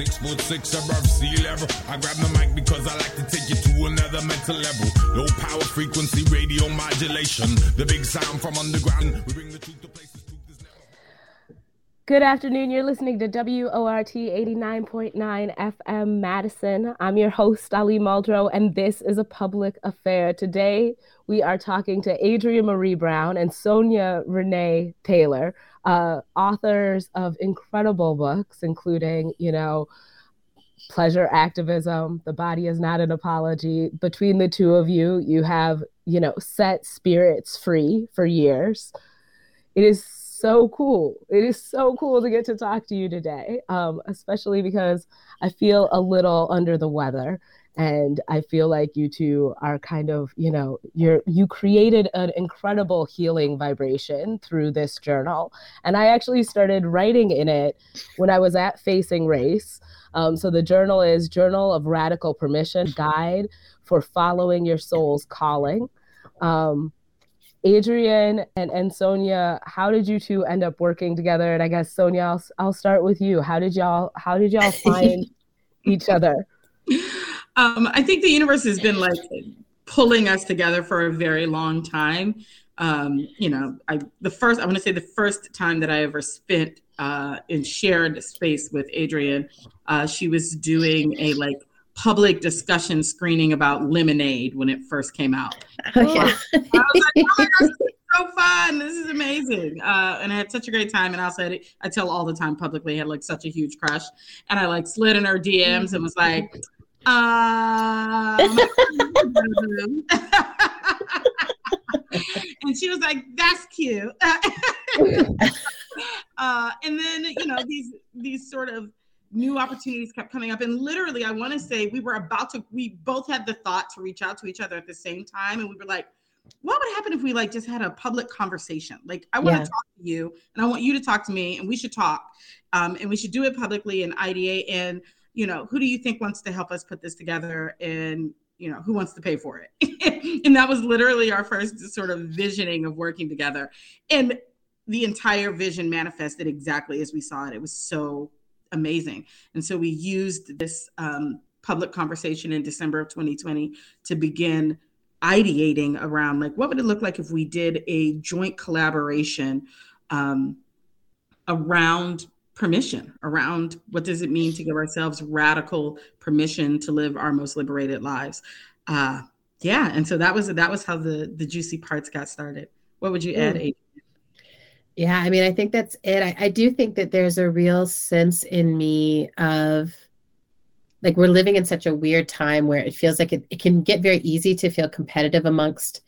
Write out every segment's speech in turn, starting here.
Six foot six above sea level. I grab the mic because I like to take you to another mental level. Low power frequency radio modulation. The big sound from underground. We bring the truth to places. Good afternoon. You're listening to WORT 89.9 FM Madison. I'm your host, Ali Muldrow, and this is a public affair. Today, we are talking to Adrienne Maree Brown and Sonya Renee Taylor, uh, authors of incredible books, including, you know, Pleasure Activism, The Body is Not an Apology. Between the two of you, you have, you know, set spirits free for years. It is so cool. It is so cool to get to talk to you today, um, especially because I feel a little under the weather. And I feel like you two are kind of, you know, you're you created an incredible healing vibration through this journal. And I actually started writing in it when I was at Facing Race. Um, so the journal is Journal of Radical Permission Guide for Following Your Soul's Calling. Um, Adrienne and, and Sonya, how did you two end up working together? And I guess Sonya, I'll, I'll start with you. How did y'all how did y'all find each other? Um, I think the universe has been like pulling us together for a very long time. Um, you know, I the first I want to say the first time that I ever spent uh, in shared space with Adrienne, uh, she was doing a like public discussion screening about Lemonade when it first came out. Oh, yeah. I was like, oh my gosh, this is so fun. This is amazing. Uh, and I had such a great time. And I also had, I tell all the time publicly, I had like such a huge crush. And I like slid in her DMs and was like, um, and she was like, that's cute. uh, and then, you know, these, these sort of new opportunities kept coming up. And literally, I want to say we were about to, we both had the thought to reach out to each other at the same time. And we were like, what would happen if we like just had a public conversation? Like, I want to Yeah. talk to you and I want you to talk to me and we should talk. Um, and we should do it publicly and IDA And, you know, who do you think wants to help us put this together? And, you know, who wants to pay for it? and that was literally our first sort of visioning of working together. And the entire vision manifested exactly as we saw it. It was so amazing. And so we used this um, public conversation in December of 2020 to begin ideating around like what would it look like if we did a joint collaboration um, around permission around what does it mean to give ourselves radical permission to live our most liberated lives uh yeah and so that was that was how the the juicy parts got started what would you add Mm. Yeah, I mean, I think that's it. I, I do think that there's a real sense in me of like we're living in such a weird time where it feels like it, it can get very easy to feel competitive amongst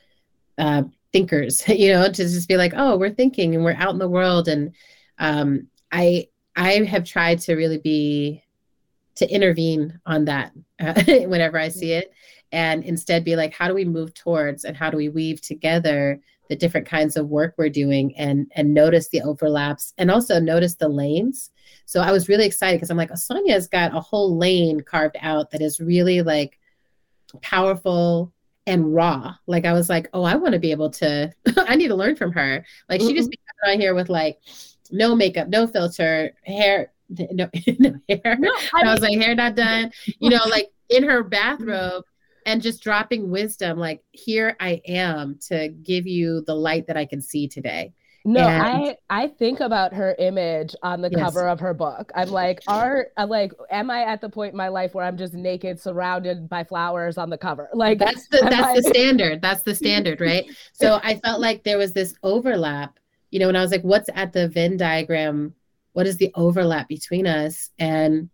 uh, thinkers, you know, to just be like, oh, we're thinking and we're out in the world. And um, I I have tried to really be to intervene on that uh, whenever I see it, and instead be like, how do we move towards and how do we weave together the different kinds of work we're doing and and notice the overlaps and also notice the lanes. So I was really excited because I'm like, Sonya's got a whole lane carved out that is really like powerful and raw. Like I was like, oh, I want to be able to. I need to learn from her. Like she just on here with like no makeup, no filter, hair, no, no hair. No, I, I was like, hair not done. You know, like in her bathrobe and just dropping wisdom. Like here I am to give you the light that I can see today. no, and- I I think about her image on the Yes. cover of her book. I'm like, are I'm like, am I at the point in my life where I'm just naked, surrounded by flowers on the cover? Like that's the that's the standard that's the standard right so i felt like there was this overlap you know and i was like what's at the venn diagram? What is the overlap between us? And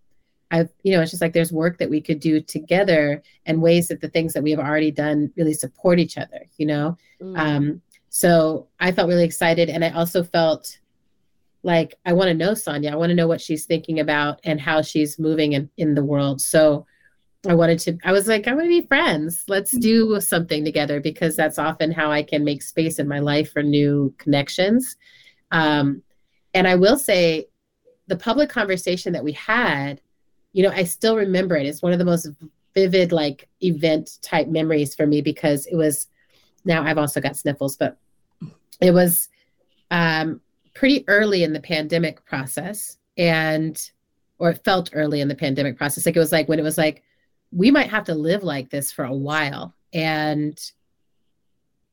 i you know it's just like there's work that we could do together and ways that the things that we have already done really support each other you know? Mm. um so i felt really excited and i also felt like i want to know sonya i want to know what she's thinking about and how she's moving in, in the world. So I wanted to, I was like, I want to be friends. Let's do something together because that's often how I can make space in my life for new connections. Um, and I will say, the public conversation that we had, you know, I still remember it. It's one of the most vivid, like event type memories for me because it was. Now I've also got sniffles, but it was um, pretty early in the pandemic process, and or it felt early in the pandemic process. Like it was like when it was like we might have to live like this for a while, and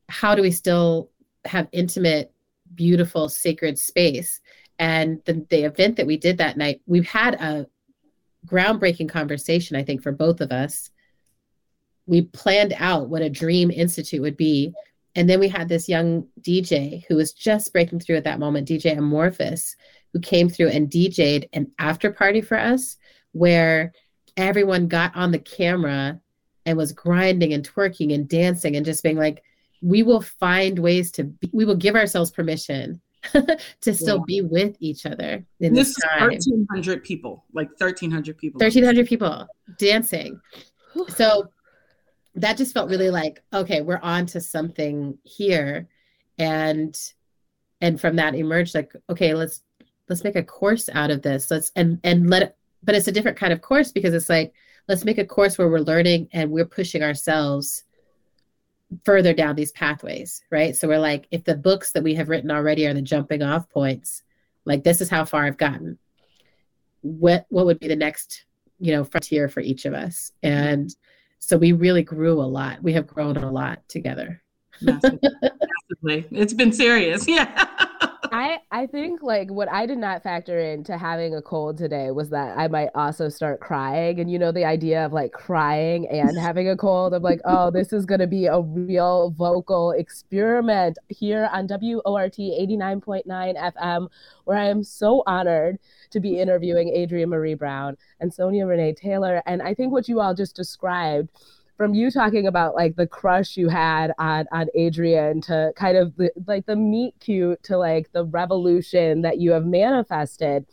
how do we still have intimate, beautiful, sacred space? And the, the event that we did that night, we've had a groundbreaking conversation, I think, for both of us. We planned out what a dream institute would be. And then we had this young DJ who was just breaking through at that moment, DJ Amorphous, who came through and DJ'd an after party for us where everyone got on the camera and was grinding and twerking and dancing and just being like, we will find ways to be, we will give ourselves permission to still yeah. be with each other in this, this time. 1300 people like 1300 people. 1300 people dancing. So that just felt really like okay we're on to something here. And and from that emerged like okay let's let's make a course out of this. Let's and and let but it's a different kind of course because it's like let's make a course where we're learning and we're pushing ourselves further down these pathways, right? So we're like, if the books that we have written already are the jumping off points, like this is how far I've gotten. What what would be the next, you know, frontier for each of us? And so we really grew a lot. We have grown a lot together. Massively. It's been serious. Yeah. I I think like what I did not factor into having a cold today was that I might also start crying and you know the idea of like crying and having a cold I'm like oh this is going to be a real vocal experiment here on WORT 89.9 FM where I am so honored to be interviewing Adrienne Maree Brown and Sonya Renee Taylor. And I think what you all just described from you talking about like the crush you had on on Adrienne to kind of the, like the meet cute to like the revolution that you have manifested.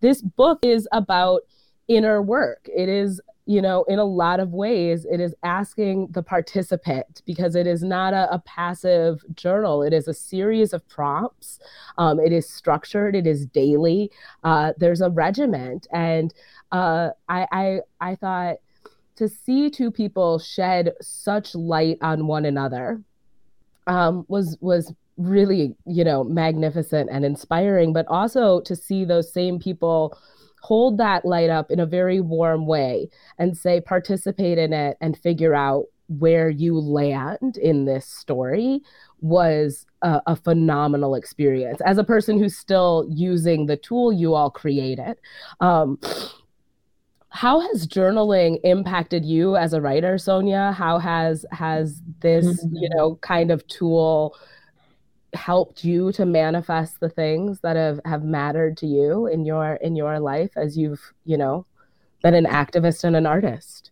This book is about inner work. It is you know, in a lot of ways, it is asking the participant because it is not a, a passive journal. It is a series of prompts. Um, it is structured. It is daily. Uh, there's a regiment, and uh, I, I I thought to see two people shed such light on one another um, was was really you know magnificent and inspiring but also to see those same people hold that light up in a very warm way and say participate in it and figure out where you land in this story was a, a, phenomenal experience. As a person who's still using the tool you all created um, how has journaling impacted you as a writer sonya? How has has this mm-hmm. you know kind of tool helped you to manifest the things that have have mattered to you in your in your life as you've you know been an activist and an artist?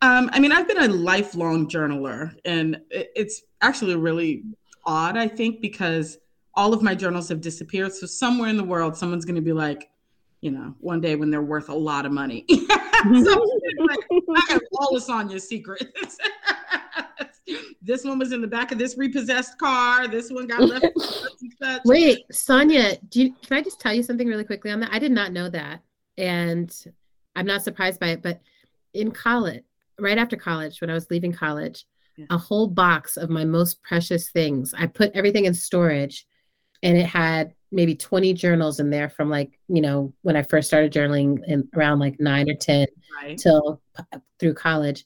Um, i mean i've been a lifelong journaler and it's actually really odd i think because all of my journals have disappeared. So somewhere in the world someone's going to be like you know, one day when they're worth a lot of money. so like, I have all of Sonya's secrets. this one was in the back of this repossessed car. This one got left. Wait, Sonya, do you, can I just tell you something really quickly on that? I did not know that, and I'm not surprised by it. But in college, right after college, when I was leaving college, yeah. a whole box of my most precious things. I put everything in storage, and it had maybe 20 journals in there from like you know when i first started journaling in around like 9 or 10 right. till uh, through college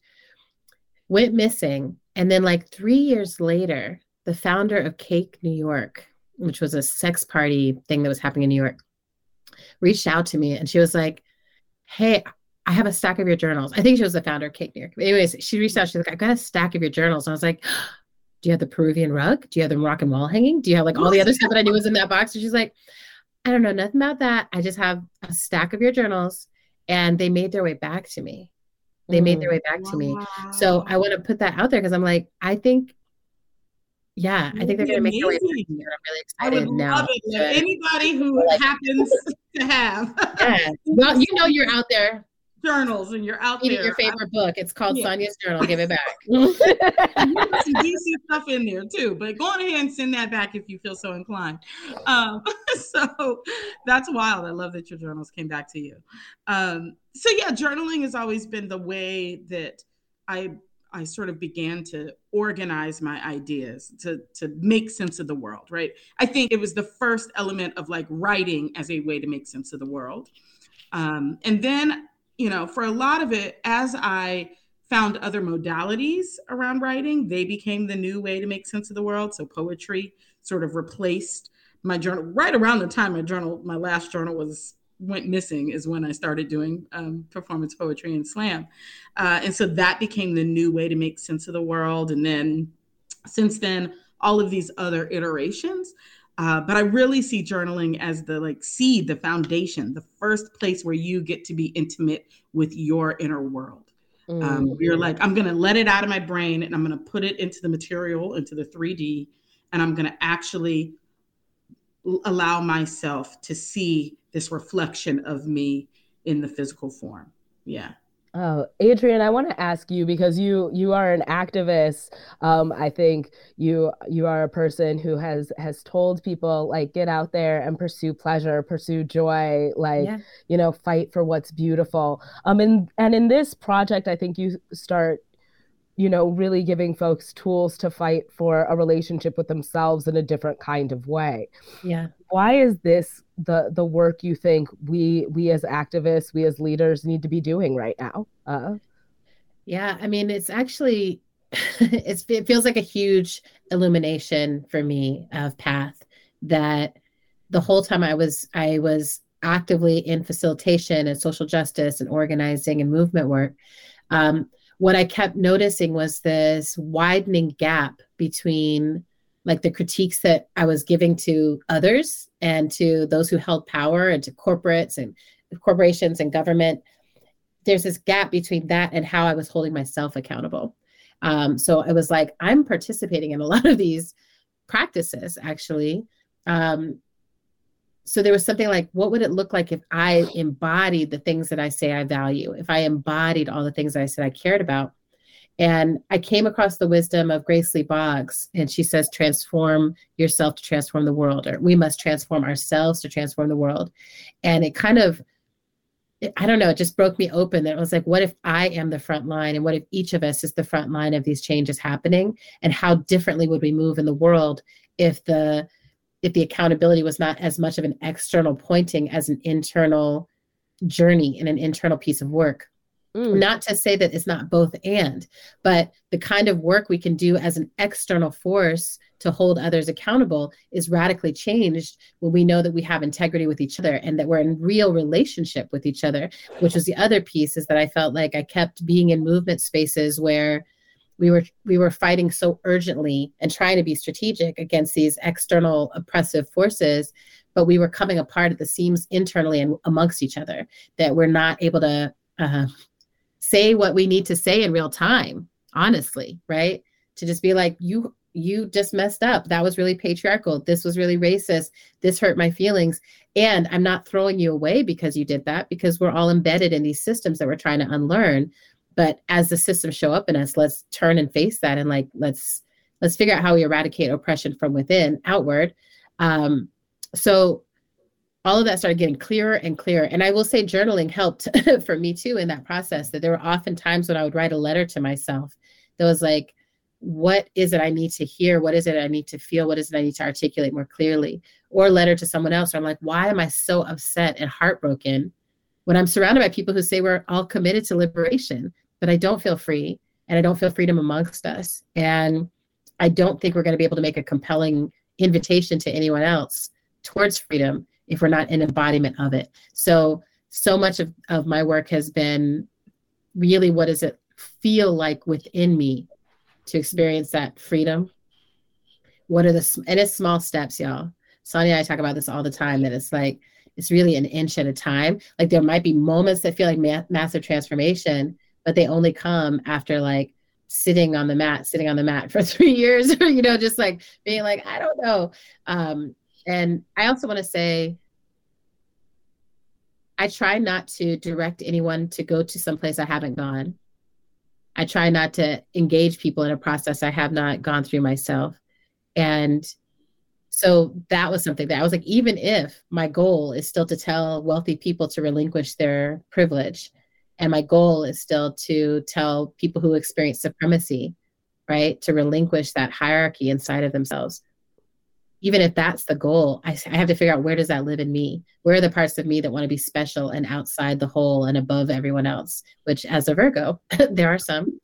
went missing and then like 3 years later the founder of cake new york which was a sex party thing that was happening in new york reached out to me and she was like hey I have a stack of your journals. I think she was the founder of Cake New York. But anyways, she reached out. She's like, I've got a stack of your journals. And I was like, do you have the Peruvian rug? Do you have the Moroccan wall hanging? Do you have like all the other stuff that I knew was in that box? And she's like, I don't know nothing about that. I just have a stack of your journals. And they made their way back to me. They made their mm. way back wow. to me. So I want to put that out there because I'm like, I think, yeah, I think they're going to make their way back to me. I'm really excited I would now. Love it. Anybody who like, happens to have. yeah. Well, you know, you're out there journals and you're out Eating there. your favorite I, book. It's called yeah. Sonya's Journal. Give it back. some DC stuff in there too, but go on ahead and send that back if you feel so inclined. Um, so that's wild. I love that your journals came back to you. Um, so yeah, journaling has always been the way that I I sort of began to organize my ideas to to make sense of the world, right? I think it was the first element of like writing as a way to make sense of the world. Um, and then, you know, for a lot of it, as I found other modalities around writing, they became the new way to make sense of the world. So poetry sort of replaced my journal right around the time my journal, my last journal was went missing is when I started doing um, performance poetry and slam. Uh, and so that became the new way to make sense of the world. And then since then, all of these other iterations. Uh, but I really see journaling as the like seed, the foundation, the first place where you get to be intimate with your inner world. Mm. Um, you're like, I'm going to let it out of my brain and I'm going to put it into the material, into the 3D, and I'm going to actually allow myself to see this reflection of me in the physical form. Yeah. Oh, Adrienne, I want to ask you because you you are an activist. Um, I think you you are a person who has has told people like get out there and pursue pleasure, pursue joy, like yeah. you know, fight for what's beautiful. Um, and and in this project, I think you start you know, really giving folks tools to fight for a relationship with themselves in a different kind of way. Yeah. Why is this the the work you think we we as activists, we as leaders need to be doing right now? Uh, yeah, I mean, it's actually it's it feels like a huge illumination for me of path that the whole time I was I was actively in facilitation and social justice and organizing and movement work. Um, what I kept noticing was this widening gap between like the critiques that I was giving to others and to those who held power and to corporates and corporations and government. There's this gap between that and how I was holding myself accountable. Um, so I was like, I'm participating in a lot of these practices actually. Um, so there was something like what would it look like if i embodied the things that i say i value if i embodied all the things i said i cared about and i came across the wisdom of grace lee boggs and she says transform yourself to transform the world or we must transform ourselves to transform the world and it kind of I don't know, it just broke me open. That it was like, what if I am the front line? And what if each of us is the front line of these changes happening? And how differently would we move in the world if the if the accountability was not as much of an external pointing as an internal journey and an internal piece of work. Mm. Not to say that it's not both and, but the kind of work we can do as an external force to hold others accountable is radically changed when we know that we have integrity with each other and that we're in real relationship with each other, which was the other piece is that I felt like I kept being in movement spaces where we were we were fighting so urgently and trying to be strategic against these external oppressive forces but we were coming apart at the seams internally and amongst each other that we're not able to uh, say what we need to say in real time honestly right? To just be like you you just messed up. That was really patriarchal. This was really racist. This hurt my feelings. And i'm not throwing you away because you did that because we're all embedded in these systems that we're trying to unlearn but as the systems show up in us let's turn and face that and like let's let's figure out how we eradicate oppression from within outward um, so all of that started getting clearer and clearer. And i will say journaling helped for me too in that process that there were often times when i would write a letter to myself that was like what is it i need to hear? What is it i need to feel? What is it i need to articulate more clearly? Or a letter to someone else i'm like why am i so upset and heartbroken when i'm surrounded by people who say we're all committed to liberation but I don't feel free and I don't feel freedom amongst us. And I don't think we're going to be able to make a compelling invitation to anyone else towards freedom if we're not an embodiment of it. So, so much of, of my work has been really what does it feel like within me to experience that freedom? What are the, and it's small steps, y'all. Sonya and I talk about this all the time that it's like, it's really an inch at a time. Like there might be moments that feel like ma- massive transformation, but they only come after like sitting on the mat, sitting on the mat for three years, or, you know, just like being like, I don't know. Um, and I also want to say, I try not to direct anyone to go to some place I haven't gone. I try not to engage people in a process I have not gone through myself. And so that was something that I was like, even if my goal is still to tell wealthy people to relinquish their privilege, and my goal is still to tell people who experience supremacy, right, to relinquish that hierarchy inside of themselves. Even if that's the goal, I, I have to figure out where does that live in me? Where are the parts of me that want to be special and outside the whole and above everyone else? Which, as a Virgo, there are some.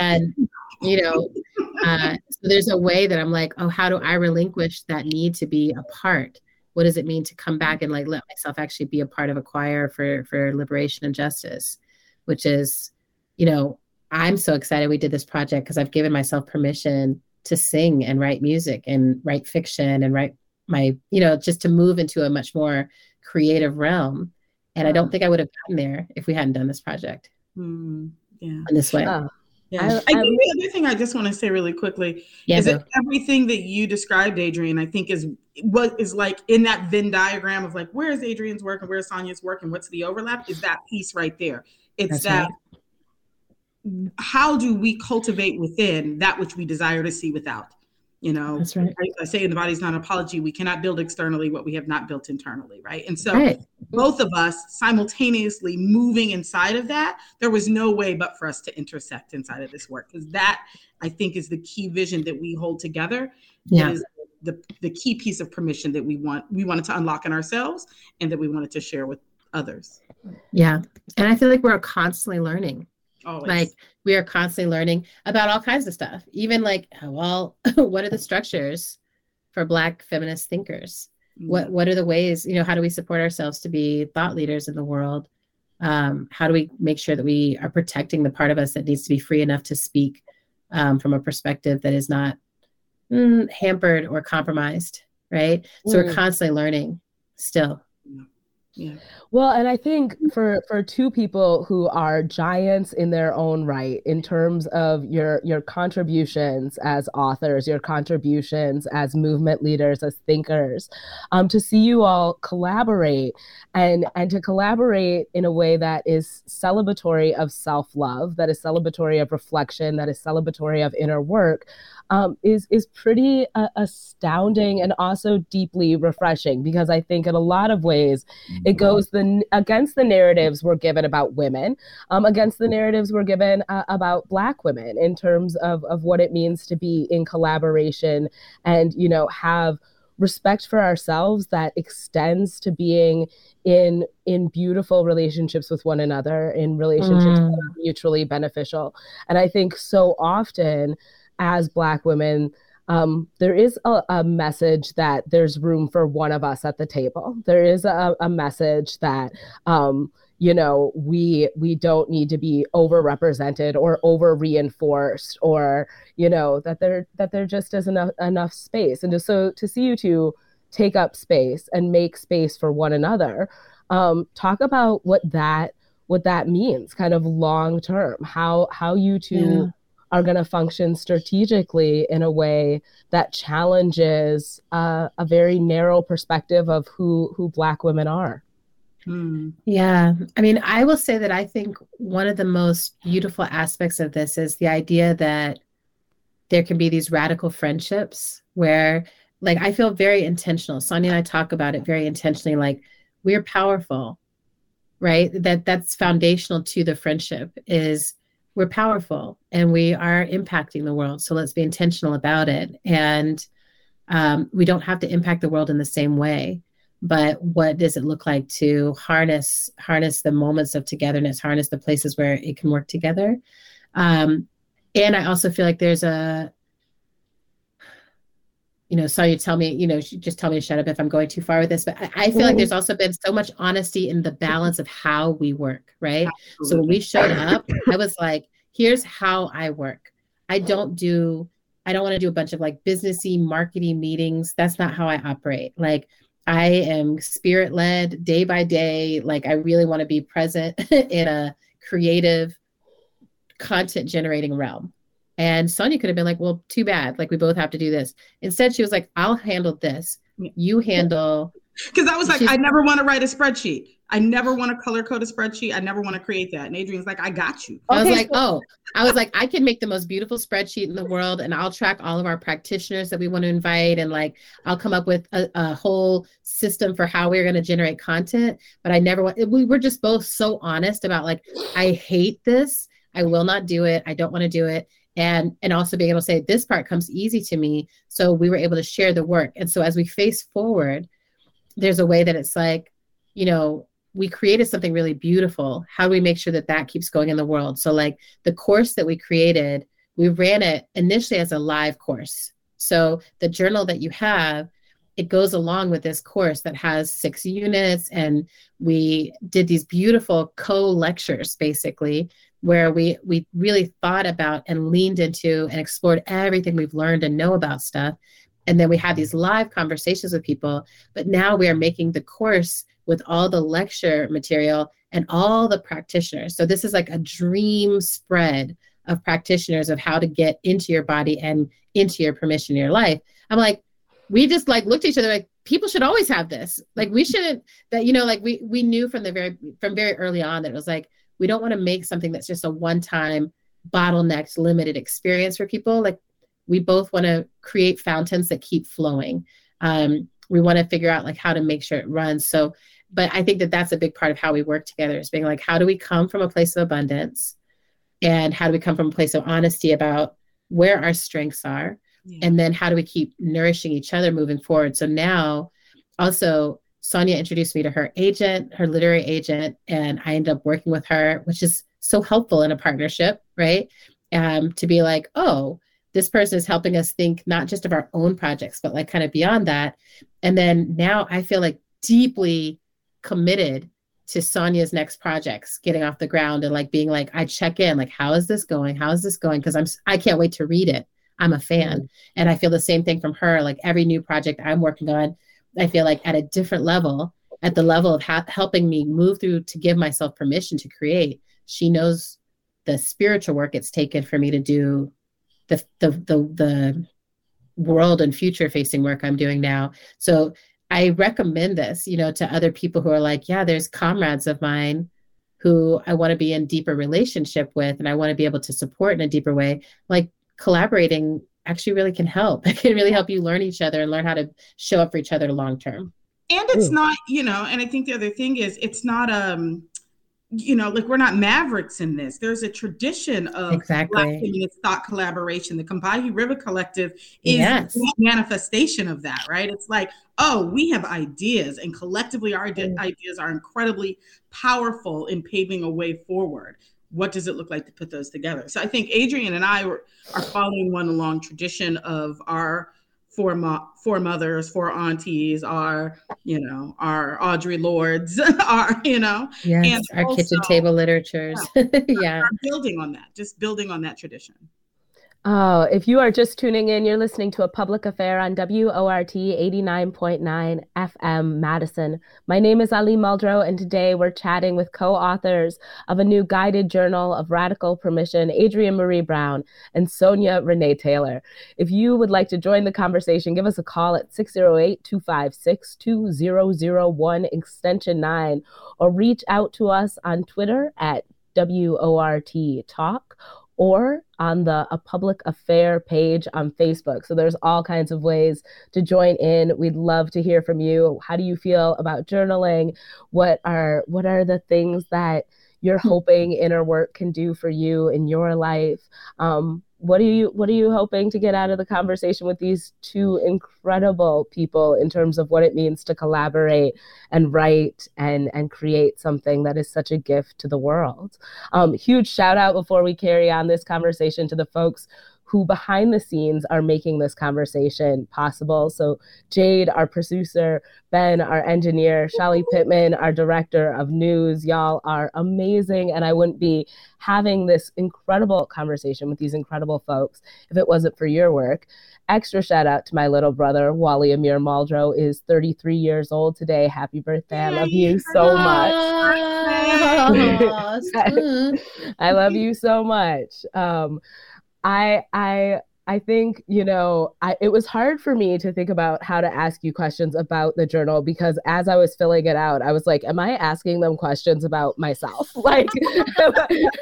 And you know uh, so there's a way that i'm like oh how do i relinquish that need to be a part what does it mean to come back and like let myself actually be a part of a choir for for liberation and justice which is you know i'm so excited we did this project because i've given myself permission to sing and write music and write fiction and write my you know just to move into a much more creative realm. And i don't think i would have gotten there if we hadn't done this project. Mm, yeah. In this way. Oh. Yeah. I, I, think the other thing I just want to say really quickly yeah, is that everything that you described, Adrienne, I think is what is like in that Venn diagram of like where is Adrienne's work and where's Sonya's work and what's the overlap is that piece right there. It's That's that right. how do we cultivate within that which we desire to see without? You know, That's right. I, I say in the body's not an apology. We cannot build externally what we have not built internally, right? And so right. both of us simultaneously moving inside of that, there was no way but for us to intersect inside of this work because that I think is the key vision that we hold together. Yeah. Is the the key piece of permission that we want we wanted to unlock in ourselves and that we wanted to share with others. Yeah. And I feel like we're constantly learning. Always. Like we are constantly learning about all kinds of stuff. Even like, well, what are the structures for Black feminist thinkers? Mm-hmm. What what are the ways? You know, how do we support ourselves to be thought leaders in the world? Um, how do we make sure that we are protecting the part of us that needs to be free enough to speak um, from a perspective that is not mm, hampered or compromised? Right. So mm. we're constantly learning still. Yeah. Well, and I think for for two people who are giants in their own right in terms of your your contributions as authors, your contributions as movement leaders, as thinkers, um, to see you all collaborate and and to collaborate in a way that is celebratory of self-love, that is celebratory of reflection, that is celebratory of inner work, um, is is pretty uh, astounding and also deeply refreshing because I think in a lot of ways it mm-hmm. goes the against the narratives we're given about women, um, against the narratives we're given uh, about Black women in terms of of what it means to be in collaboration and you know have respect for ourselves that extends to being in in beautiful relationships with one another in relationships mm. that are mutually beneficial and i think so often as Black women, um, there is a, a, message that there's room for one of us at the table. There is a, a message that um, you know we we don't need to be overrepresented or over reinforced, or you know that there that there just isn't enough, enough space. And just so to see you two take up space and make space for one another, um, talk about what that what that means, kind of long term. How how you two. Yeah are going to function strategically in a way that challenges uh, a very narrow perspective of who who Black women are. Hmm. Yeah, I mean, I will say that I think one of the most beautiful aspects of this is the idea that there can be these radical friendships where, like, I feel very intentional. Sonya and I talk about it very intentionally. Like, we're powerful, right? That that's foundational to the friendship. Is we're powerful and we are impacting the world. So let's be intentional about it. And um, we don't have to impact the world in the same way. But what does it look like to harness harness the moments of togetherness, harness the places where it can work together? Um, and I also feel like there's a you know, Sonya, tell me, you know, just tell me to shut up if I'm going too far with this. But I, I feel like there's mm-hmm. also been so much honesty in the balance of how we work, right? Absolutely. So when we showed up, I was like, here's how I work. I don't do, I don't want to do a bunch of like businessy marketing meetings. That's not how I operate. Like I am spirit led day by day. Like I really want to be present in a creative content generating realm. And Sonya could have been like, well, too bad. Like, we both have to do this. Instead, she was like, I'll handle this. You handle. Because I was like, I never want to write a spreadsheet. I never want to color code a spreadsheet. I never want to create that. And Adrienne's like, I got you. I was like, oh, I was like, I can make the most beautiful spreadsheet in the world and I'll track all of our practitioners that we want to invite. And like, I'll come up with a, a whole system for how we're going to generate content. But I never want, we were just both so honest about like, I hate this. I will not do it. I don't want to do it and and also being able to say this part comes easy to me. So we were able to share the work. And so as we face forward there's a way that it's like you know we created something really beautiful. How do we make sure that that keeps going in the world? So like the course that we created we ran it initially as a live course. So the journal that you have it goes along with this course that has six units. And we did these beautiful co-lectures basically where we we really thought about and leaned into and explored everything we've learned and know about stuff. And then we had these live conversations with people but now we are making the course with all the lecture material and all the practitioners. So this is like a dream spread of practitioners of how to get into your body and into your permission in your life. I'm like we just like looked at each other like people should always have this. Like we shouldn't that you know like we we knew from the very from very early on that it was like we don't want to make something that's just a one time bottlenecked limited experience for people. Like we both want to create fountains that keep flowing. Um, we want to figure out like how to make sure it runs. So but i think that that's a big part of how we work together is being like how do we come from a place of abundance? And how do we come from a place of honesty about where our strengths are? Yeah. and then how do we keep nourishing each other moving forward? So now also Sonya introduced me to her agent, her literary agent, and I ended up working with her, which is so helpful in a partnership, right? Um, to be like, oh, this person is helping us think not just of our own projects, but like kind of beyond that. And then now I feel like deeply committed to Sonya's next projects getting off the ground and like being like, I check in, like, how is this going? How is this going? Because I'm I can't wait to read it. I'm a fan. Mm-hmm. And I feel the same thing from her. Like every new project I'm working on, I feel like at a different level, at the level of ha- helping me move through to give myself permission to create. She knows the spiritual work it's taken for me to do the the the, the world and future facing work I'm doing now. So I recommend this, you know, to other people who are like, yeah, there's comrades of mine who I want to be in deeper relationship with and I want to be able to support in a deeper way. Like collaborating actually really can help. It can really help you learn each other and learn how to show up for each other long term. And it's Ooh. not, you know, and I think the other thing is it's not um you know, like we're not mavericks in this. There's a tradition of exactly. Black feminist thought collaboration. The Combahee River Collective is yes. manifestation of that, right? It's like, oh, we have ideas, and collectively, our mm. ideas are incredibly powerful in paving a way forward what does it look like to put those together? So I think Adrienne and I were, are following one long tradition of our four, mo- four mothers, four aunties, our, you know, our Audre Lordes, our, you know, yes, and our also, kitchen table literatures. Yeah, yeah. building on that, just building on that tradition. Oh, if you are just tuning in, you're listening to a public affair on WORT 89.9 FM Madison. My name is Ali Muldrow, and today we're chatting with co authors of a new guided journal of radical permission, Adrienne Maree Brown and Sonya Renee Taylor. If you would like to join the conversation, give us a call at 608 256 2001 extension 9 or reach out to us on Twitter at WORT Talk or on the a public affair page on Facebook. So there's all kinds of ways to join in. We'd love to hear from you. How do you feel about journaling? What are what are the things that you're hmm. hoping inner work can do for you in your life? Um, what are you what are you hoping to get out of the conversation with these two incredible people in terms of what it means to collaborate and write and and create something that is such a gift to the world um, huge shout out before we carry on this conversation to the folks who behind the scenes are making this conversation possible. So, Jade, our producer, Ben, our engineer, Shelly Pittman, our director of news, y'all are amazing. And I wouldn't be having this incredible conversation with these incredible folks if it wasn't for your work. Extra shout out to my little brother, Wally Amir Muldrow, is 33 years old today. Happy birthday. I love you so much. I love you so much. Um, I I I think, you know, I, it was hard for me to think about how to ask you questions about the journal because as I was filling it out, I was like, am I asking them questions about myself? Like, am, I,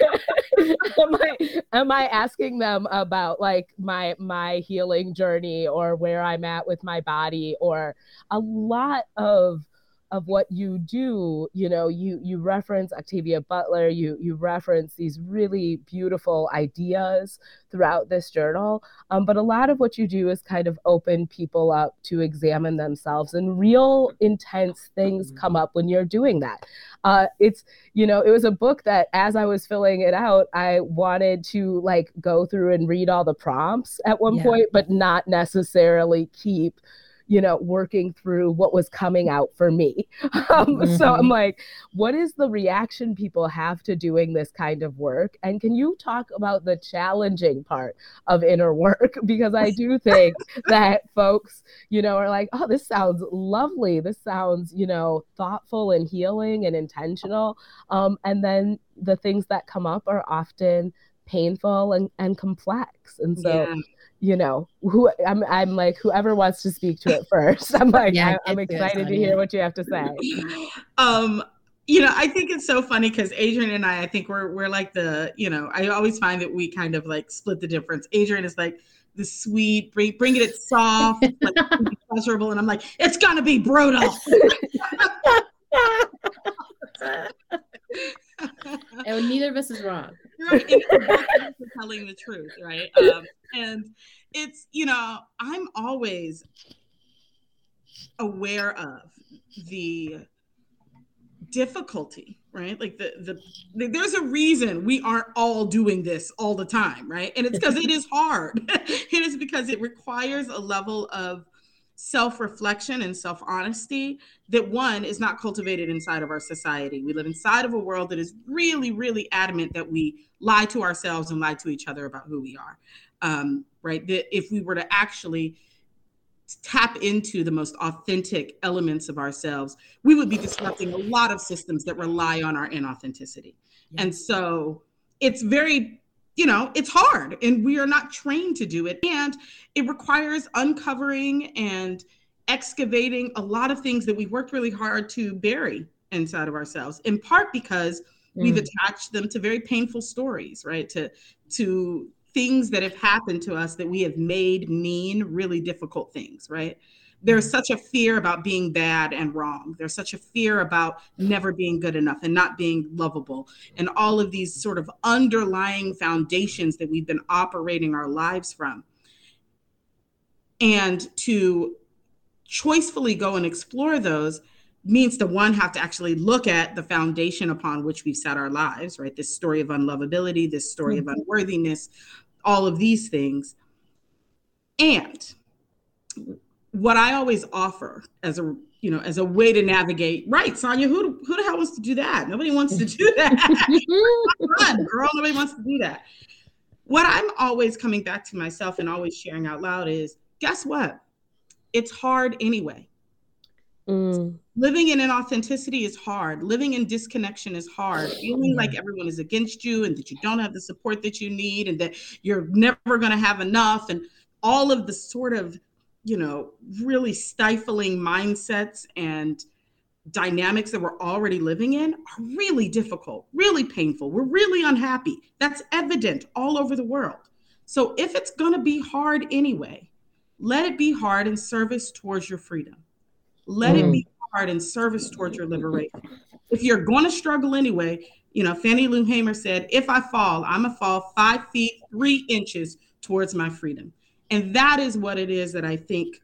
am, I, am I asking them about like my my healing journey or where I'm at with my body or a lot of of what you do you know you you reference octavia butler you you reference these really beautiful ideas throughout this journal um, but a lot of what you do is kind of open people up to examine themselves and real intense things mm-hmm. come up when you're doing that uh, it's you know it was a book that as i was filling it out i wanted to like go through and read all the prompts at one yeah. point but not necessarily keep you know, working through what was coming out for me. Um, mm-hmm. So I'm like, what is the reaction people have to doing this kind of work? And can you talk about the challenging part of inner work? Because I do think that folks, you know, are like, oh, this sounds lovely. This sounds, you know, thoughtful and healing and intentional. Um, and then the things that come up are often painful and, and complex. And so, yeah you know, who I'm I'm like whoever wants to speak to it first. I'm like yeah, I'm, I'm excited to hear what you have to say. Um, you know, I think it's so funny because Adrienne and I, I think we're we're like the, you know, I always find that we kind of like split the difference. Adrienne is like the sweet, bring bring it soft, like pleasurable, and I'm like, it's gonna be brutal. And neither of us is wrong. Right. telling the truth, right? Um, and it's you know i'm always aware of the difficulty right like the, the, the there's a reason we aren't all doing this all the time right and it's because it is hard it is because it requires a level of self-reflection and self-honesty that one is not cultivated inside of our society we live inside of a world that is really really adamant that we lie to ourselves and lie to each other about who we are um, right? That if we were to actually tap into the most authentic elements of ourselves, we would be disrupting a lot of systems that rely on our inauthenticity. Yeah. And so it's very, you know, it's hard and we are not trained to do it. And it requires uncovering and excavating a lot of things that we worked really hard to bury inside of ourselves, in part because mm. we've attached them to very painful stories, right? To to things that have happened to us that we have made mean really difficult things, right? There's such a fear about being bad and wrong. There's such a fear about never being good enough and not being lovable, and all of these sort of underlying foundations that we've been operating our lives from. And to choicefully go and explore those means to one have to actually look at the foundation upon which we've set our lives right this story of unlovability this story mm-hmm. of unworthiness all of these things. And what I always offer as a you know as a way to navigate right Sonya who who the hell wants to do that nobody wants to do that girl nobody wants to do that what I'm always coming back to myself and always sharing out loud is guess what it's hard anyway Mm. Living in inauthenticity is hard. Living in disconnection is hard. Feeling like everyone is against you and that you don't have the support that you need and that you're never going to have enough and all of the sort of, you know, really stifling mindsets and dynamics that we're already living in are really difficult, really painful. We're really unhappy. That's evident all over the world. So if it's going to be hard anyway, let it be hard in service towards your freedom. Let mm. it be hard in service towards your liberation. If you're going to struggle anyway, you know, Fannie Lou Hamer said, if I fall, I'm going to fall five feet, three inches towards my freedom. And that is what it is that I think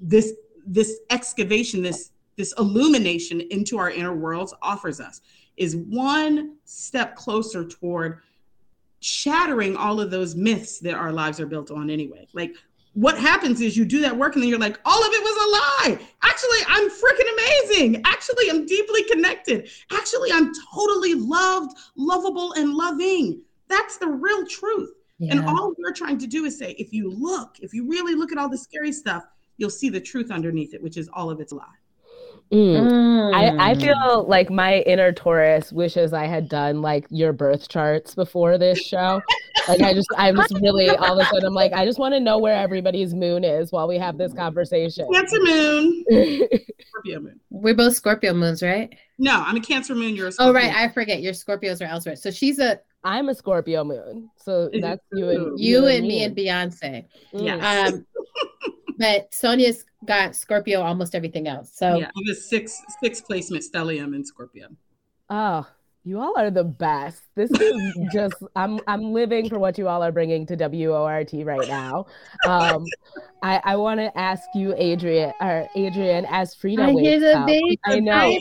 this this excavation, this this illumination into our inner worlds offers us is one step closer toward shattering all of those myths that our lives are built on anyway. Like what happens is you do that work and then you're like, all of it was a lie. Actually, I'm freaking amazing. Actually, I'm deeply connected. Actually, I'm totally loved, lovable, and loving. That's the real truth. Yeah. And all we're trying to do is say, if you look, if you really look at all the scary stuff, you'll see the truth underneath it, which is all of it's a lie. Mm. I, I mm. feel like my inner Taurus wishes I had done like your birth charts before this show. like I just I'm just really all of a sudden I'm like, I just want to know where everybody's moon is while we have this conversation. Cancer moon. Scorpio moon. We're both Scorpio moons, right? No, I'm a Cancer moon. You're a Scorpio. Oh right, I forget. Your Scorpios are elsewhere. So she's a I'm a Scorpio moon. So that's you and you, you and, and me and Beyonce. Yeah. Um, but Sonya's got Scorpio almost everything else. So yeah, I'm a six six placement stellium in Scorpio. Oh, you all are the best. This is just I'm I'm living for what you all are bringing to WORT right now. Um, I I want to ask you, Adrian, or Adrian, as Frida I wakes up. I know. Hi,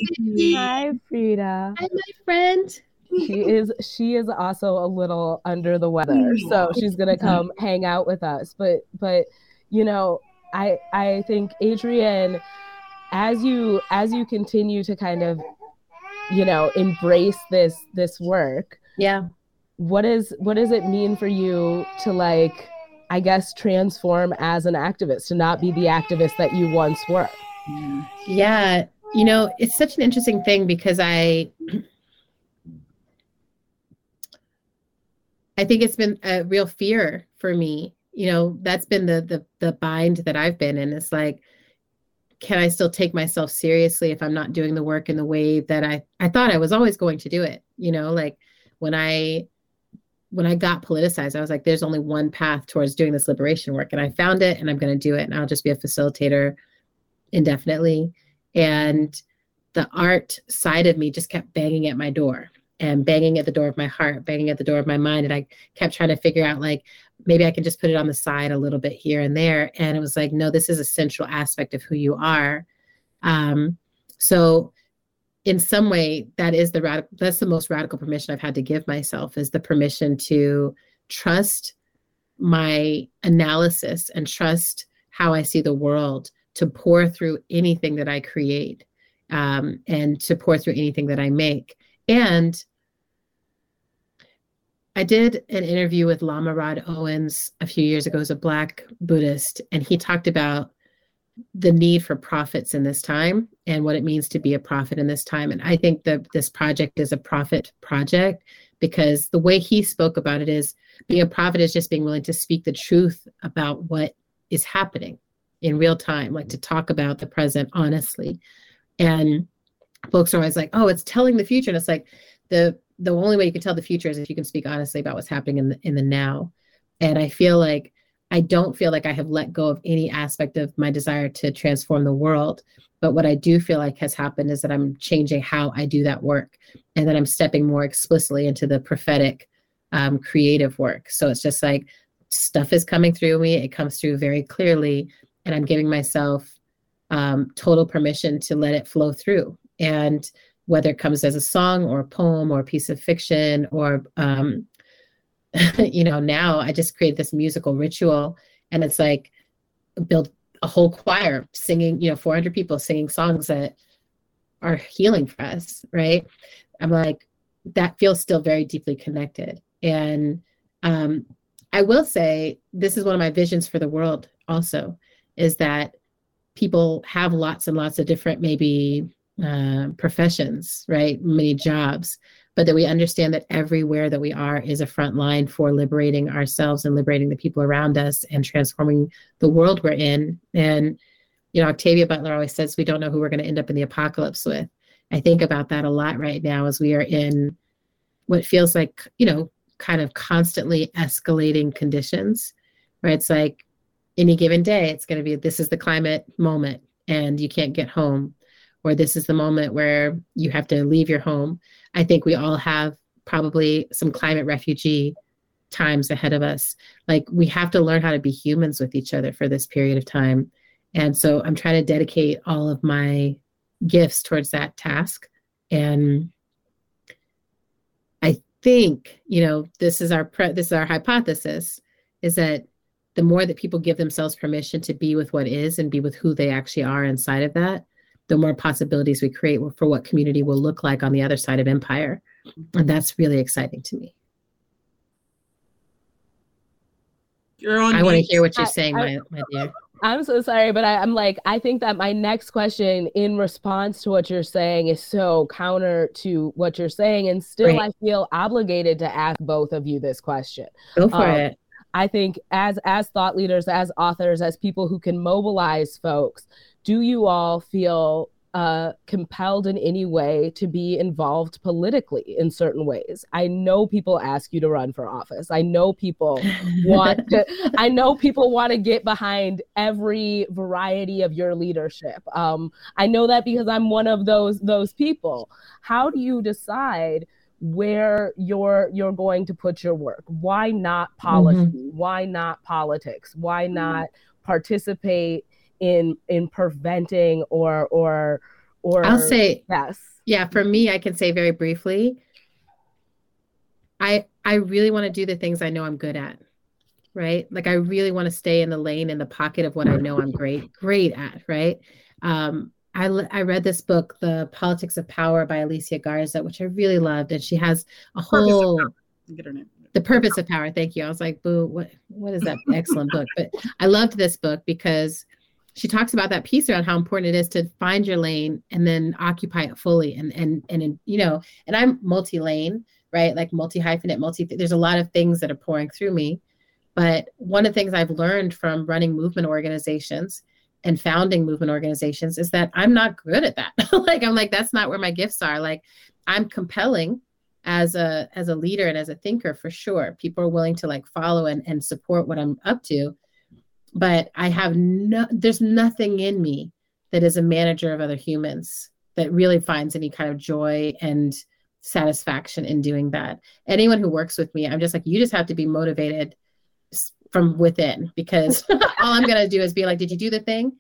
Hi, Frida. Hi, my friend. She is she is also a little under the weather, so she's gonna mm-hmm. come hang out with us. But but you know, I I think Adrienne, as you as you continue to kind of, you know, embrace this this work. Yeah. What is what does it mean for you to like, I guess, transform as an activist to not be the activist that you once were? Yeah, you know, it's such an interesting thing because I. I think it's been a real fear for me you know that's been the the the bind that i've been in. It's like can i still take myself seriously if i'm not doing the work in the way that i i thought i was always going to do it you know? Like when i when i got politicized i was like there's only one path towards doing this liberation work and i found it and i'm going to do it and i'll just be a facilitator indefinitely. And the art side of me just kept banging at my door and banging at the door of my heart, banging at the door of my mind. And I kept trying to figure out, like, maybe I can just put it on the side a little bit here and there. And it was like, no, this is a central aspect of who you are. Um, so, in some way, that is the radical, that's the most radical permission I've had to give myself is the permission to trust my analysis and trust how I see the world to pour through anything that I create um, and to pour through anything that I make. And I did an interview with Lama Rod Owens a few years ago as a Black Buddhist, and he talked about the need for prophets in this time and what it means to be a prophet in this time. And I think that this project is a prophet project because the way he spoke about it is being a prophet is just being willing to speak the truth about what is happening in real time, like to talk about the present honestly. And folks are always like, oh, it's telling the future. And it's like the the only way you can tell the future is if you can speak honestly about what's happening in the in the now. And I feel like I don't feel like I have let go of any aspect of my desire to transform the world. But what I do feel like has happened is that I'm changing how I do that work and that I'm stepping more explicitly into the prophetic um, creative work. So it's just like stuff is coming through me, it comes through very clearly, and I'm giving myself um, total permission to let it flow through. And whether it comes as a song or a poem or a piece of fiction or um, you know now i just create this musical ritual and it's like build a whole choir singing you know 400 people singing songs that are healing for us right? I'm like that feels still very deeply connected. And um, i will say this is one of my visions for the world also is that people have lots and lots of different maybe uh, professions, right? Many jobs, but that we understand that everywhere that we are is a front line for liberating ourselves and liberating the people around us and transforming the world we're in. And, you know, Octavia Butler always says we don't know who we're going to end up in the apocalypse with. I think about that a lot right now as we are in what feels like, you know, kind of constantly escalating conditions, right? It's like any given day, it's going to be this is the climate moment and you can't get home or this is the moment where you have to leave your home. I think we all have probably some climate refugee times ahead of us. Like we have to learn how to be humans with each other for this period of time. And so I'm trying to dedicate all of my gifts towards that task. And I think, you know, this is our pre- this is our hypothesis is that the more that people give themselves permission to be with what is and be with who they actually are inside of that, the more possibilities we create for what community will look like on the other side of empire. And that's really exciting to me. You're on I want to hear what you're saying, I- my, my dear. I'm so sorry, but I, I'm like, I think that my next question in response to what you're saying is so counter to what you're saying. And still, Right. I feel obligated to ask both of you this question. Go for Um, it. I think as as thought leaders, as authors, as people who can mobilize folks, do you all feel uh, compelled in any way to be involved politically in certain ways? I know people ask you to run for office. I know people want to, I know people want to get behind every variety of your leadership. Um, I know that because I'm one of those those people. How do you decide where you're you're going to put your work? Why not policy? Why not politics? Why not participate in in preventing or or or I'll say yes. Yeah, for me, I can say very briefly, I I really want to do the things I know I'm good at. Right? Like I really want to stay in the lane in the pocket of what I know I'm great great at, right? Um I, I read this book, The Politics of Power by Alicia Garza, which I really loved. And she has a whole Get her name. the purpose of power thank you i was like boo what what is that excellent book but i loved this book because she talks about that piece around how important it is to find your lane and then occupy it fully and and and you know and i'm multi-lane right? Like multi-hyphenate multi there's a lot of things that are pouring through me. But one of the things i've learned from running movement organizations and founding movement organizations is that i'm not good at that. Like i'm like that's not where my gifts are. Like i'm compelling as a as a leader and as a thinker for sure. People are willing to like follow and, and support what i'm up to but i have no there's nothing in me that is a manager of other humans that really finds any kind of joy and satisfaction in doing that. Anyone who works with me i'm just like you just have to be motivated from within because all i'm going to do is be like did you do the thing?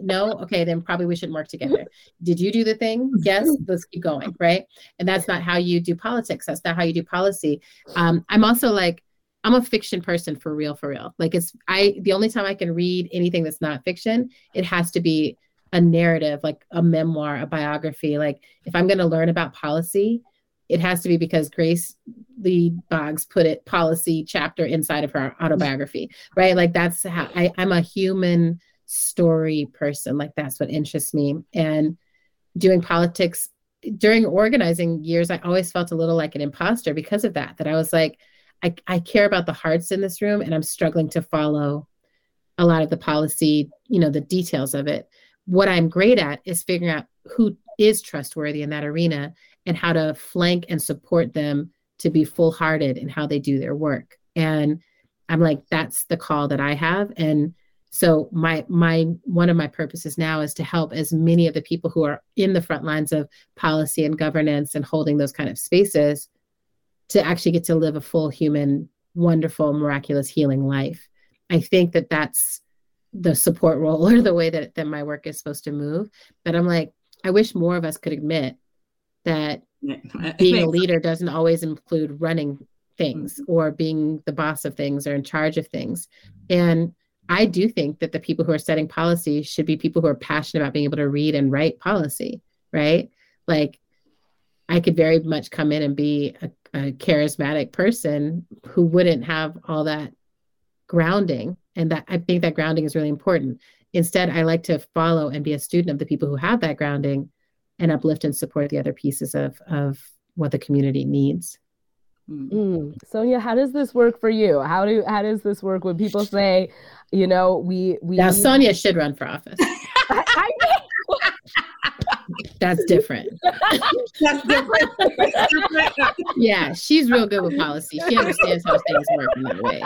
No? Okay then probably we shouldn't work together. Did you do the thing? Yes let's keep going right? And that's not how you do politics. That's not how you do policy. Um, i'm also like i'm a fiction person for real for real. Like it's i the only time i can read anything that's not fiction it has to be a narrative like a memoir a biography. Like if i'm going to learn about policy it has to be because grace lee boggs put it policy chapter inside of her autobiography right? Like that's how I, i'm a human story person. Like that's what interests me. And doing politics during organizing years i always felt a little like an imposter because of that that i was like I, I care about the hearts in this room and i'm struggling to follow a lot of the policy you know the details of it. What i'm great at is figuring out who is trustworthy in that arena and how to flank and support them to be full hearted in how they do their work. And i'm like that's the call that i have. And so my my one of my purposes now is to help as many of the people who are in the front lines of policy and governance and holding those kind of spaces to actually get to live a full human wonderful miraculous healing life i think that that's the support role or the way that, that my work is supposed to move but i'm like i wish more of us could admit that being a leader doesn't always include running things mm-hmm. or being the boss of things or in charge of things. And I do think that the people who are setting policy should be people who are passionate about being able to read and write policy, right? Like I could very much come in and be a, a charismatic person who wouldn't have all that grounding. And that I think that grounding is really important. Instead, I like to follow and be a student of the people who have that grounding and uplift and support the other pieces of of what the community needs. Mm. Sonya, how does this work for you? How do how does this work when people say, you know, we we Now, Sonya should run for office. I, I know. That's different. That's different. That's different. Yeah, she's real good with policy. She understands how things work in that way.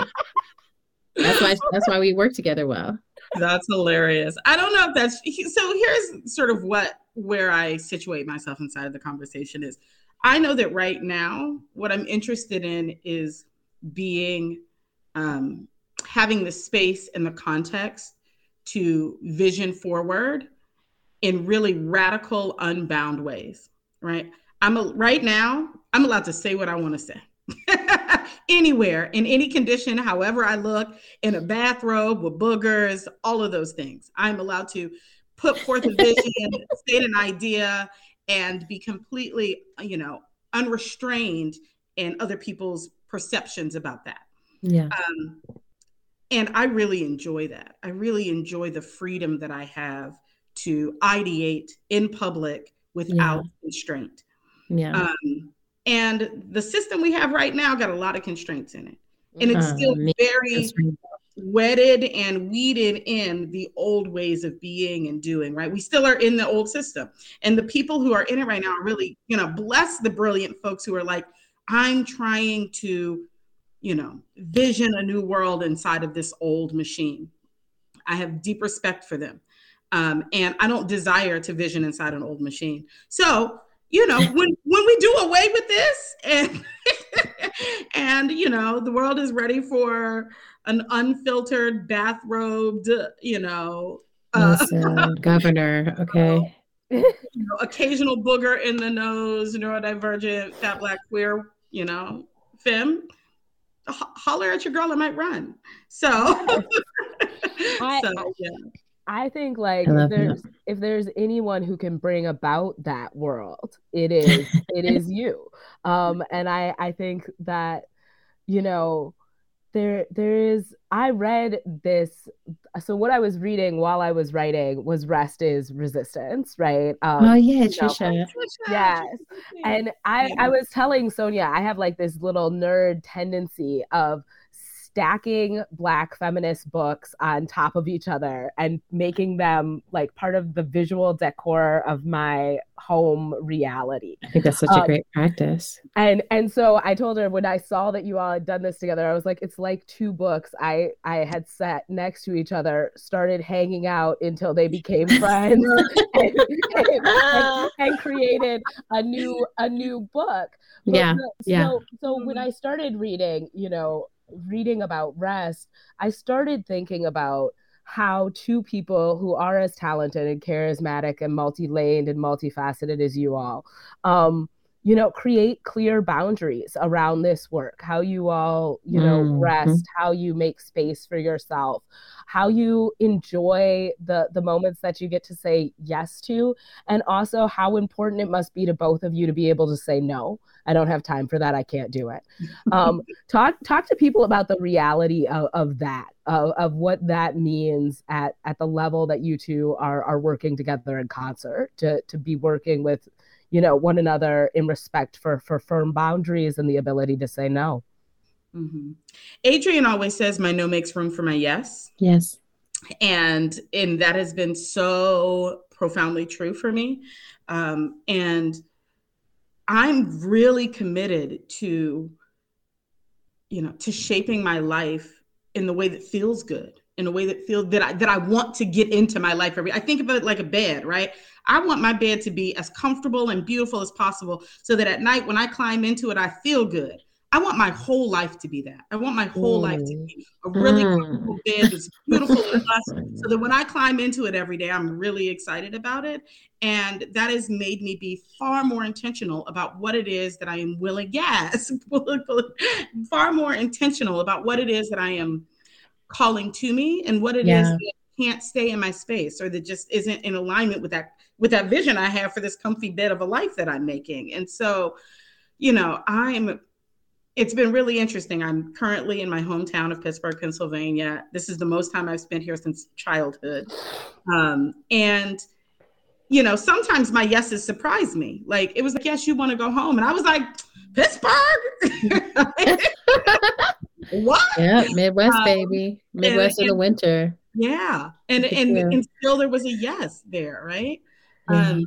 That's why that's why we work together well. That's hilarious. I don't know if that's so. Here's sort of what where I situate myself inside of the conversation is. I know that right now, what I'm interested in is being, um, having the space and the context to vision forward in really radical, unbound ways. Right. I'm a, right now. I'm allowed to say what I want to say. Anywhere, in any condition, however I look, in a bathrobe with boogers, all of those things. I'm allowed to put forth a vision, state an idea, and be completely, you know, unrestrained in other people's perceptions about that. Yeah. Um, and I really enjoy that. I really enjoy the freedom that I have to ideate in public without yeah. constraint. Yeah. Um, and the system we have right now got a lot of constraints in it. And it's uh, still very wedded and weeded in the old ways of being and doing, right? We still are in the old system. And the people who are in it right now are really, you know, bless the brilliant folks who are like, I'm trying to, you know, vision a new world inside of this old machine. I have deep respect for them. Um, and I don't desire to vision inside an old machine. So, you know, when when we do away with this and and you know, the world is ready for an unfiltered, bathrobed, you know, uh, governor. Okay. You know, occasional booger in the nose, neurodivergent, fat, black, queer, you know, femme. H- holler at your girl, I might run. So, I, so yeah. I think like I if there's that. if there's anyone who can bring about that world, it is it is you. Um, and I I think that you know there there is i read this so what i was reading while i was writing was rest is resistance right? Um, oh yeah tricia. Know, yes and i i was telling sonya i have like this little nerd tendency of stacking black feminist books on top of each other and making them like part of the visual decor of my home reality. I think that's such um, a great practice. And and so I told her when I saw that you all had done this together, I was like, it's like two books I I had sat next to each other, started hanging out until they became friends, and, and, and, created a new a new book. But yeah, so, yeah. So when I started reading, you know, reading about rest, I started thinking about how two people who are as talented and charismatic and multi-laned and multifaceted as you all um, you know create clear boundaries around this work how you all you know mm-hmm. rest how you make space for yourself how you enjoy the the moments that you get to say yes to and also how important it must be to both of you to be able to say no. I don't have time for that. I can't do it. Um, talk talk to people about the reality of, of that of, of what that means at at the level that you two are are working together in concert to to be working with you know one another in respect for for firm boundaries and the ability to say no. Mm-hmm. adrienne always says my no makes room for my yes. Yes. And and that has been so profoundly true for me. Um, and i'm really committed to you know to shaping my life in the way that feels good in a way that feels that I that I want to get into my life every I think of it like a bed, right? I want my bed to be as comfortable and beautiful as possible so that at night when I climb into it, I feel good. I want my whole life to be that. I want my whole mm. life to be a really mm. comfortable bed that's beautiful and so that when I climb into it every day, I'm really excited about it. And that has made me be far more intentional about what it is that I am willing, yes, far more intentional about what it is that I am calling to me and what it yeah. is that can't stay in my space or that just isn't in alignment with that with that vision I have for this comfy bed of a life that I'm making. And so, you know, I'm it's been really interesting. I'm currently in my hometown of Pittsburgh, Pennsylvania. This is the most time I've spent here since childhood. Um, and you know, sometimes my yeses surprise me. Like it was like, yes, you want to go home. And I was like, Pittsburgh. what? Yeah, Midwest, um, baby. Midwest and, in the winter. Yeah. And and, and still there was a yes there, right? Mm-hmm. Um,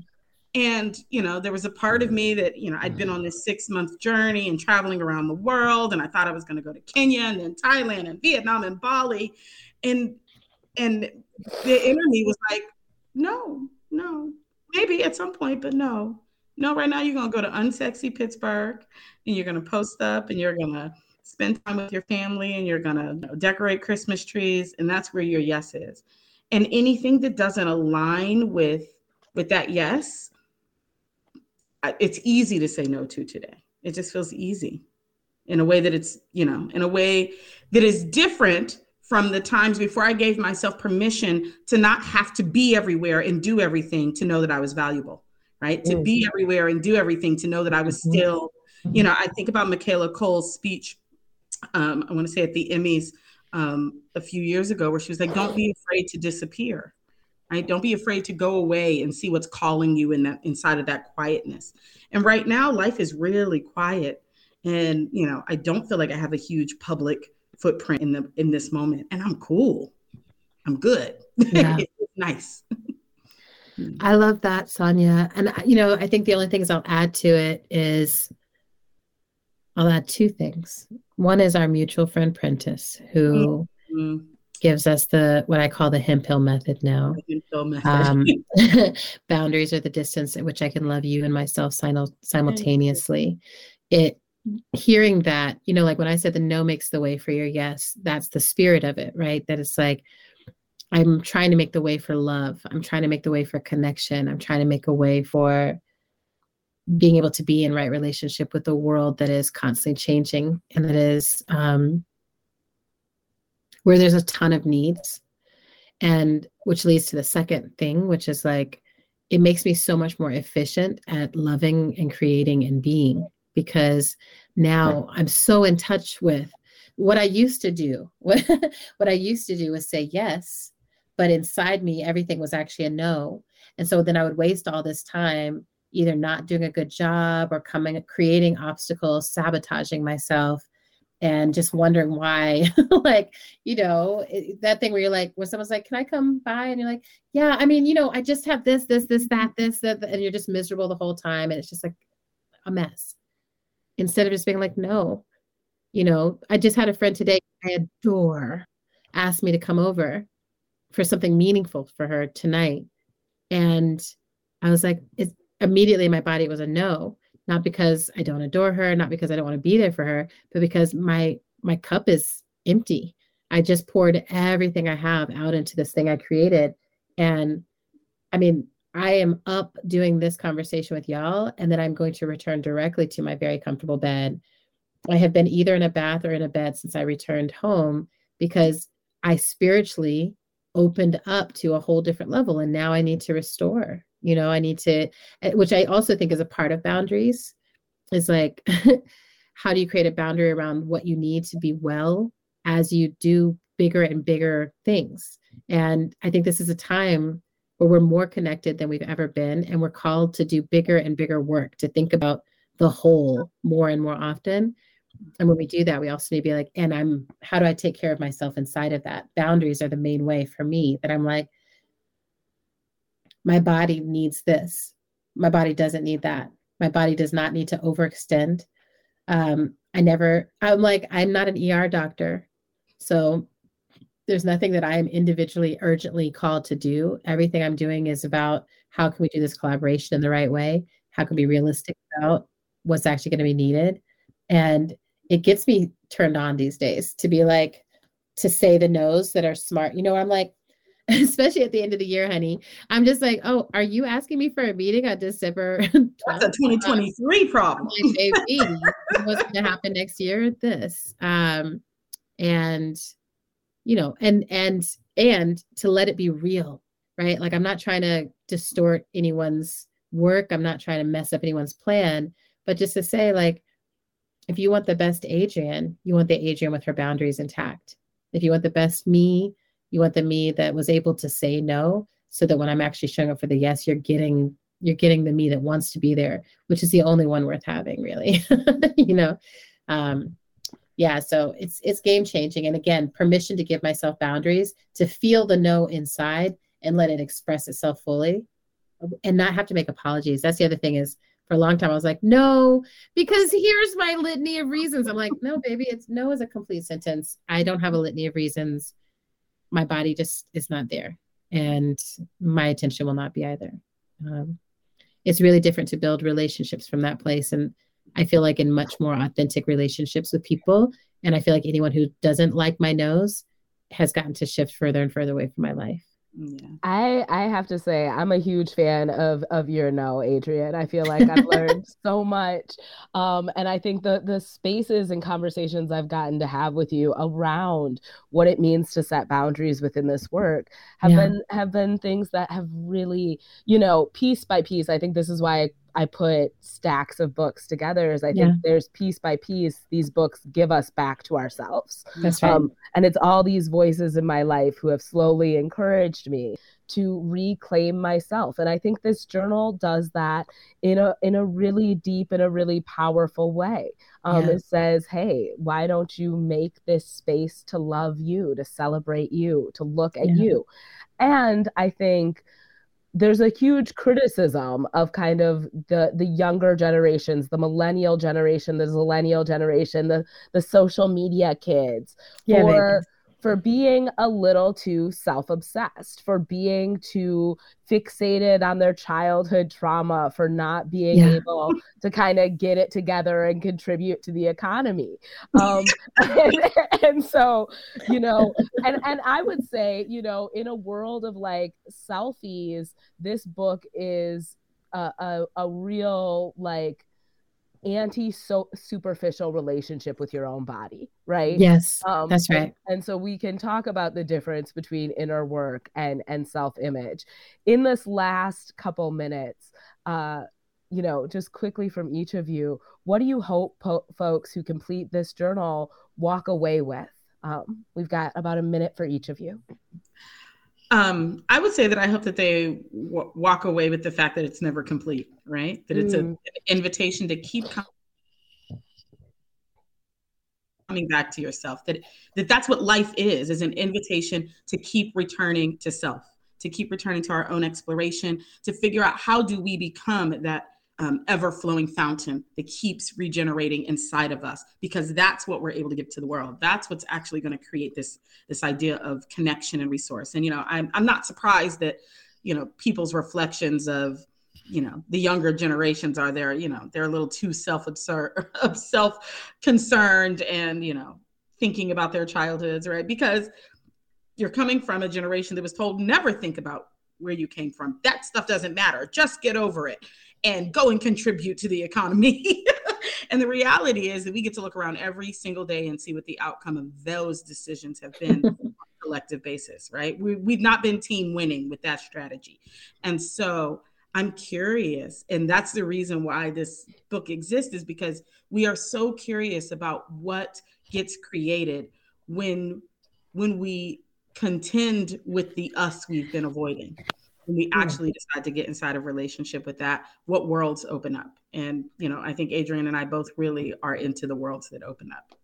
and you know, there was a part of me that you know I'd been on this six month journey and traveling around the world, and I thought I was going to go to Kenya and then Thailand and Vietnam and Bali, and and the enemy was like, no, no, maybe at some point, but no, no. Right now, you're going to go to unsexy Pittsburgh, and you're going to post up, and you're going to spend time with your family and you're going to you know, decorate Christmas trees and that's where your yes is. And anything that doesn't align with with that yes, it's easy to say no to today. It just feels easy in a way that it's, you know, in a way that is different from the times before I gave myself permission to not have to be everywhere and do everything to know that I was valuable, right? Mm-hmm. To be mm-hmm. everywhere and do everything to know that I was mm-hmm. still, you know, I think about Michaela Coel's speech um, I want to say at the Emmys um, a few years ago where she was like, "Don't be afraid to disappear." Right? Don't be afraid to go away and see what's calling you in that inside of that quietness. And right now, life is really quiet, and you know, I don't feel like I have a huge public footprint in the in this moment, and I'm cool. I'm good. Yeah. it's nice. I love that, Sonya. And you know, I think the only things I'll add to it is I'll add two things. One is our mutual friend Prentis, who mm-hmm. gives us the what I call the Hemphill method now. Hill Method. Um, boundaries are the distance at which I can love you and myself simul- simultaneously. It hearing that, you know, like when I said the no makes the way for your yes, that's the spirit of it, right? That it's like I'm trying to make the way for love. I'm trying to make the way for connection. I'm trying to make a way for being able to be in right relationship with a world that is constantly changing and that is um, where there's a ton of needs. And which leads to the second thing, which is like, it makes me so much more efficient at loving and creating and being because now I'm so in touch with what I used to do. What, what I used to do was say yes but inside me everything was actually a no and so then i would waste all this time either not doing a good job or coming creating obstacles sabotaging myself and just wondering why like you know it, that thing where you're like when someone's like can i come by and you're like yeah i mean you know i just have this this this that this that and you're just miserable the whole time and it's just like a mess instead of just being like no you know i just had a friend today i adore asked me to come over for something meaningful for her tonight. And I was like, it's immediately my body was a no, not because I don't adore her, not because I don't want to be there for her, but because my my cup is empty. I just poured everything I have out into this thing I created. And I mean, I am up doing this conversation with y'all, and then I'm going to return directly to my very comfortable bed. I have been either in a bath or in a bed since I returned home because I spiritually opened up to a whole different level and now i need to restore you know i need to eh, which i also think is a part of boundaries is like how do you create a boundary around what you need to be well as you do bigger and bigger things? And i think this is a time where we're more connected than we've ever been and we're called to do bigger and bigger work to think about the whole more and more often. And when we do that we also need to be like and i'm how do i take care of myself inside of that? Boundaries are the main way for me that i'm like my body needs this. My body doesn't need that. My body does not need to overextend. Um i never i'm like i'm not an er doctor. So there's nothing that i'm individually urgently called to do. Everything i'm doing is about how can we do this collaboration in the right way? How can we be realistic about what's actually going to be needed? And it gets me turned on these days to be like, to say the no's that are smart. You know, I'm like, especially at the end of the year, honey. I'm just like, oh, are you asking me for a meeting on December? That's a 2023 problem. baby, what's going to happen next year? This, um, and you know, and and and to let it be real, right? Like I'm not trying to distort anyone's work. I'm not trying to mess up anyone's plan, but just to say, like, if you want the best Adrienne, you want the Adrienne with her boundaries intact. If you want the best me, you want the me that was able to say no so that when I'm actually showing up for the yes, you're getting you're getting the me that wants to be there, which is the only one worth having, really. you know. Um, yeah, so it's it's game changing. And again, permission to give myself boundaries, to feel the no inside and let it express itself fully and not have to make apologies. That's the other thing is for a long time. I was like, no, because here's my litany of reasons. I'm like, no, baby, it's no is a complete sentence. I don't have a litany of reasons. My body just is not there. And my attention will not be either. Um, it's really different to build relationships from that place. And I feel like in much more authentic relationships with people. And I feel like anyone who doesn't like my no's has gotten to shift further and further away from my life. Yeah. I I have to say I'm a huge fan of of your no, Adrienne. I feel like I've learned so much, um, and I think the the spaces and conversations I've gotten to have with you around what it means to set boundaries within this work have yeah. been have been things that have really, you know, piece by piece. I think this is why I I put stacks of books together is I think yeah. there's piece by piece these books give us back to ourselves. That's right. Um, and it's all these voices in my life who have slowly encouraged me to reclaim myself and i think this journal does that in a in a really deep and a really powerful way um, yeah. it says hey why don't you make this space to love you to celebrate you to look at yeah. you and i think there's a huge criticism of kind of the the younger generations the millennial generation the millennial generation the the social media kids yeah, for for being a little too self obsessed, for being too fixated on their childhood trauma, for not being yeah. able to kind of get it together and contribute to the economy. Um, and, and so, you know, and, and I would say, you know, in a world of like selfies, this book is a, a, a real like anti superficial relationship with your own body right? Yes um, that's right. and, and, so we can talk about the difference between inner work and and self image in this last couple minutes uh you know just quickly from each of you what do you hope po- folks who complete this journal walk away with? Um, we've got about a minute for each of you um, I would say that I hope that they w- walk away with the fact that it's never complete, right? That it's mm. a, an invitation to keep coming back to yourself. That that that's what life is: is an invitation to keep returning to self, to keep returning to our own exploration, to figure out how do we become that um, ever flowing fountain that keeps regenerating inside of us because that's what we're able to give to the world. That's what's actually going to create this this idea of connection and resource. And you know I'm, I'm not surprised that you know people's reflections of you know the younger generations are there you know they're a little too self self concerned and you know thinking about their childhoods right? Because you're coming from a generation that was told never think about where you came from. That stuff doesn't matter. Just get over it and go and contribute to the economy. and the reality is that we get to look around every single day and see what the outcome of those decisions have been on a collective basis, right? We, we've not been team winning with that strategy. And so I'm curious, and that's the reason why this book exists, is because we are so curious about what gets created when when we contend with the us we've been avoiding when we actually decide to get inside a relationship with that, what worlds open up? And, you know, I think Adrienne and I both really are into the worlds that open up.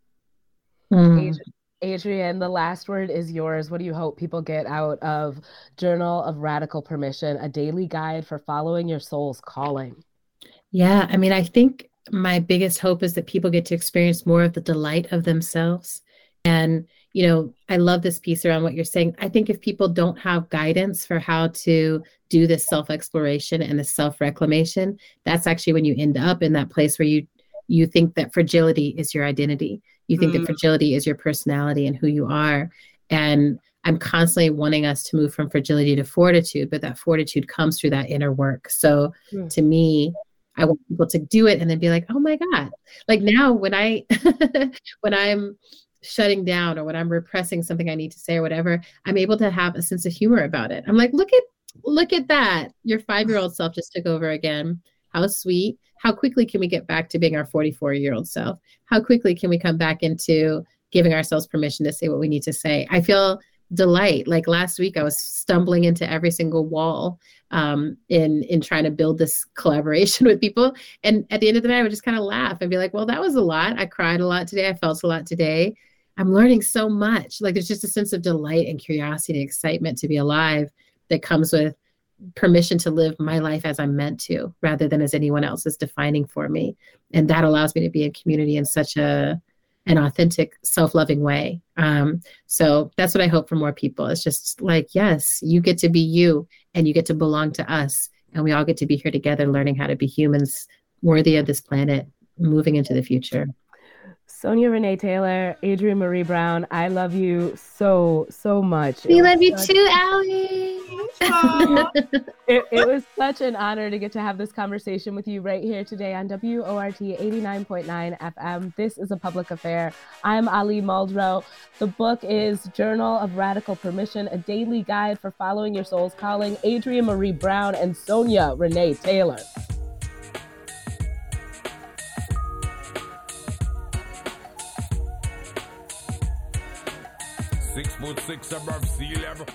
Mm. Adrienne, the last word is yours. What do you hope people get out of Journal of Radical Permission, a daily guide for following your soul's calling? Yeah, I mean, I think my biggest hope is that people get to experience more of the delight of themselves and you know, I love this piece around what you're saying. I think if people don't have guidance for how to do this self exploration and the self reclamation, that's actually when you end up in that place where you you think that fragility is your identity. You think mm. that fragility is your personality and who you are. And I'm constantly wanting us to move from fragility to fortitude, but that fortitude comes through that inner work. So mm. to me, I want people to do it and then be like, oh my God. Like now when I when I'm shutting down or when I'm repressing something I need to say or whatever, I'm able to have a sense of humor about it. I'm like, look at look at that. Your 5-year-old self just took over again. How sweet. How quickly can we get back to being our 44-year-old self? How quickly can we come back into giving ourselves permission to say what we need to say? I feel delight. Like last week, I was stumbling into every single wall um, in in trying to build this collaboration with people. And at the end of the day, I would just kind of laugh and be like, "Well, that was a lot. I cried a lot today. I felt a lot today. I'm learning so much. Like there's just a sense of delight and curiosity and excitement to be alive that comes with permission to live my life as I'm meant to rather than as anyone else is defining for me. And that allows me to be in community in such a an authentic, self-loving way. Um, so that's what I hope for more people. It's just like, yes, you get to be you and you get to belong to us. And we all get to be here together learning how to be humans worthy of this planet moving into the future. Sonya Renee Taylor, Adrienne Maree Brown, I love you so, so much. We love you such... too, Ali. it, it, was such an honor to get to have this conversation with you right here today on WORT 89.9 FM. This is a public affair. I'm Ali Muldrow. The book is Journal of Radical Permission, a daily guide for following your soul's calling. Adrienne Maree Brown and Sonya Renee Taylor. put six above sea level.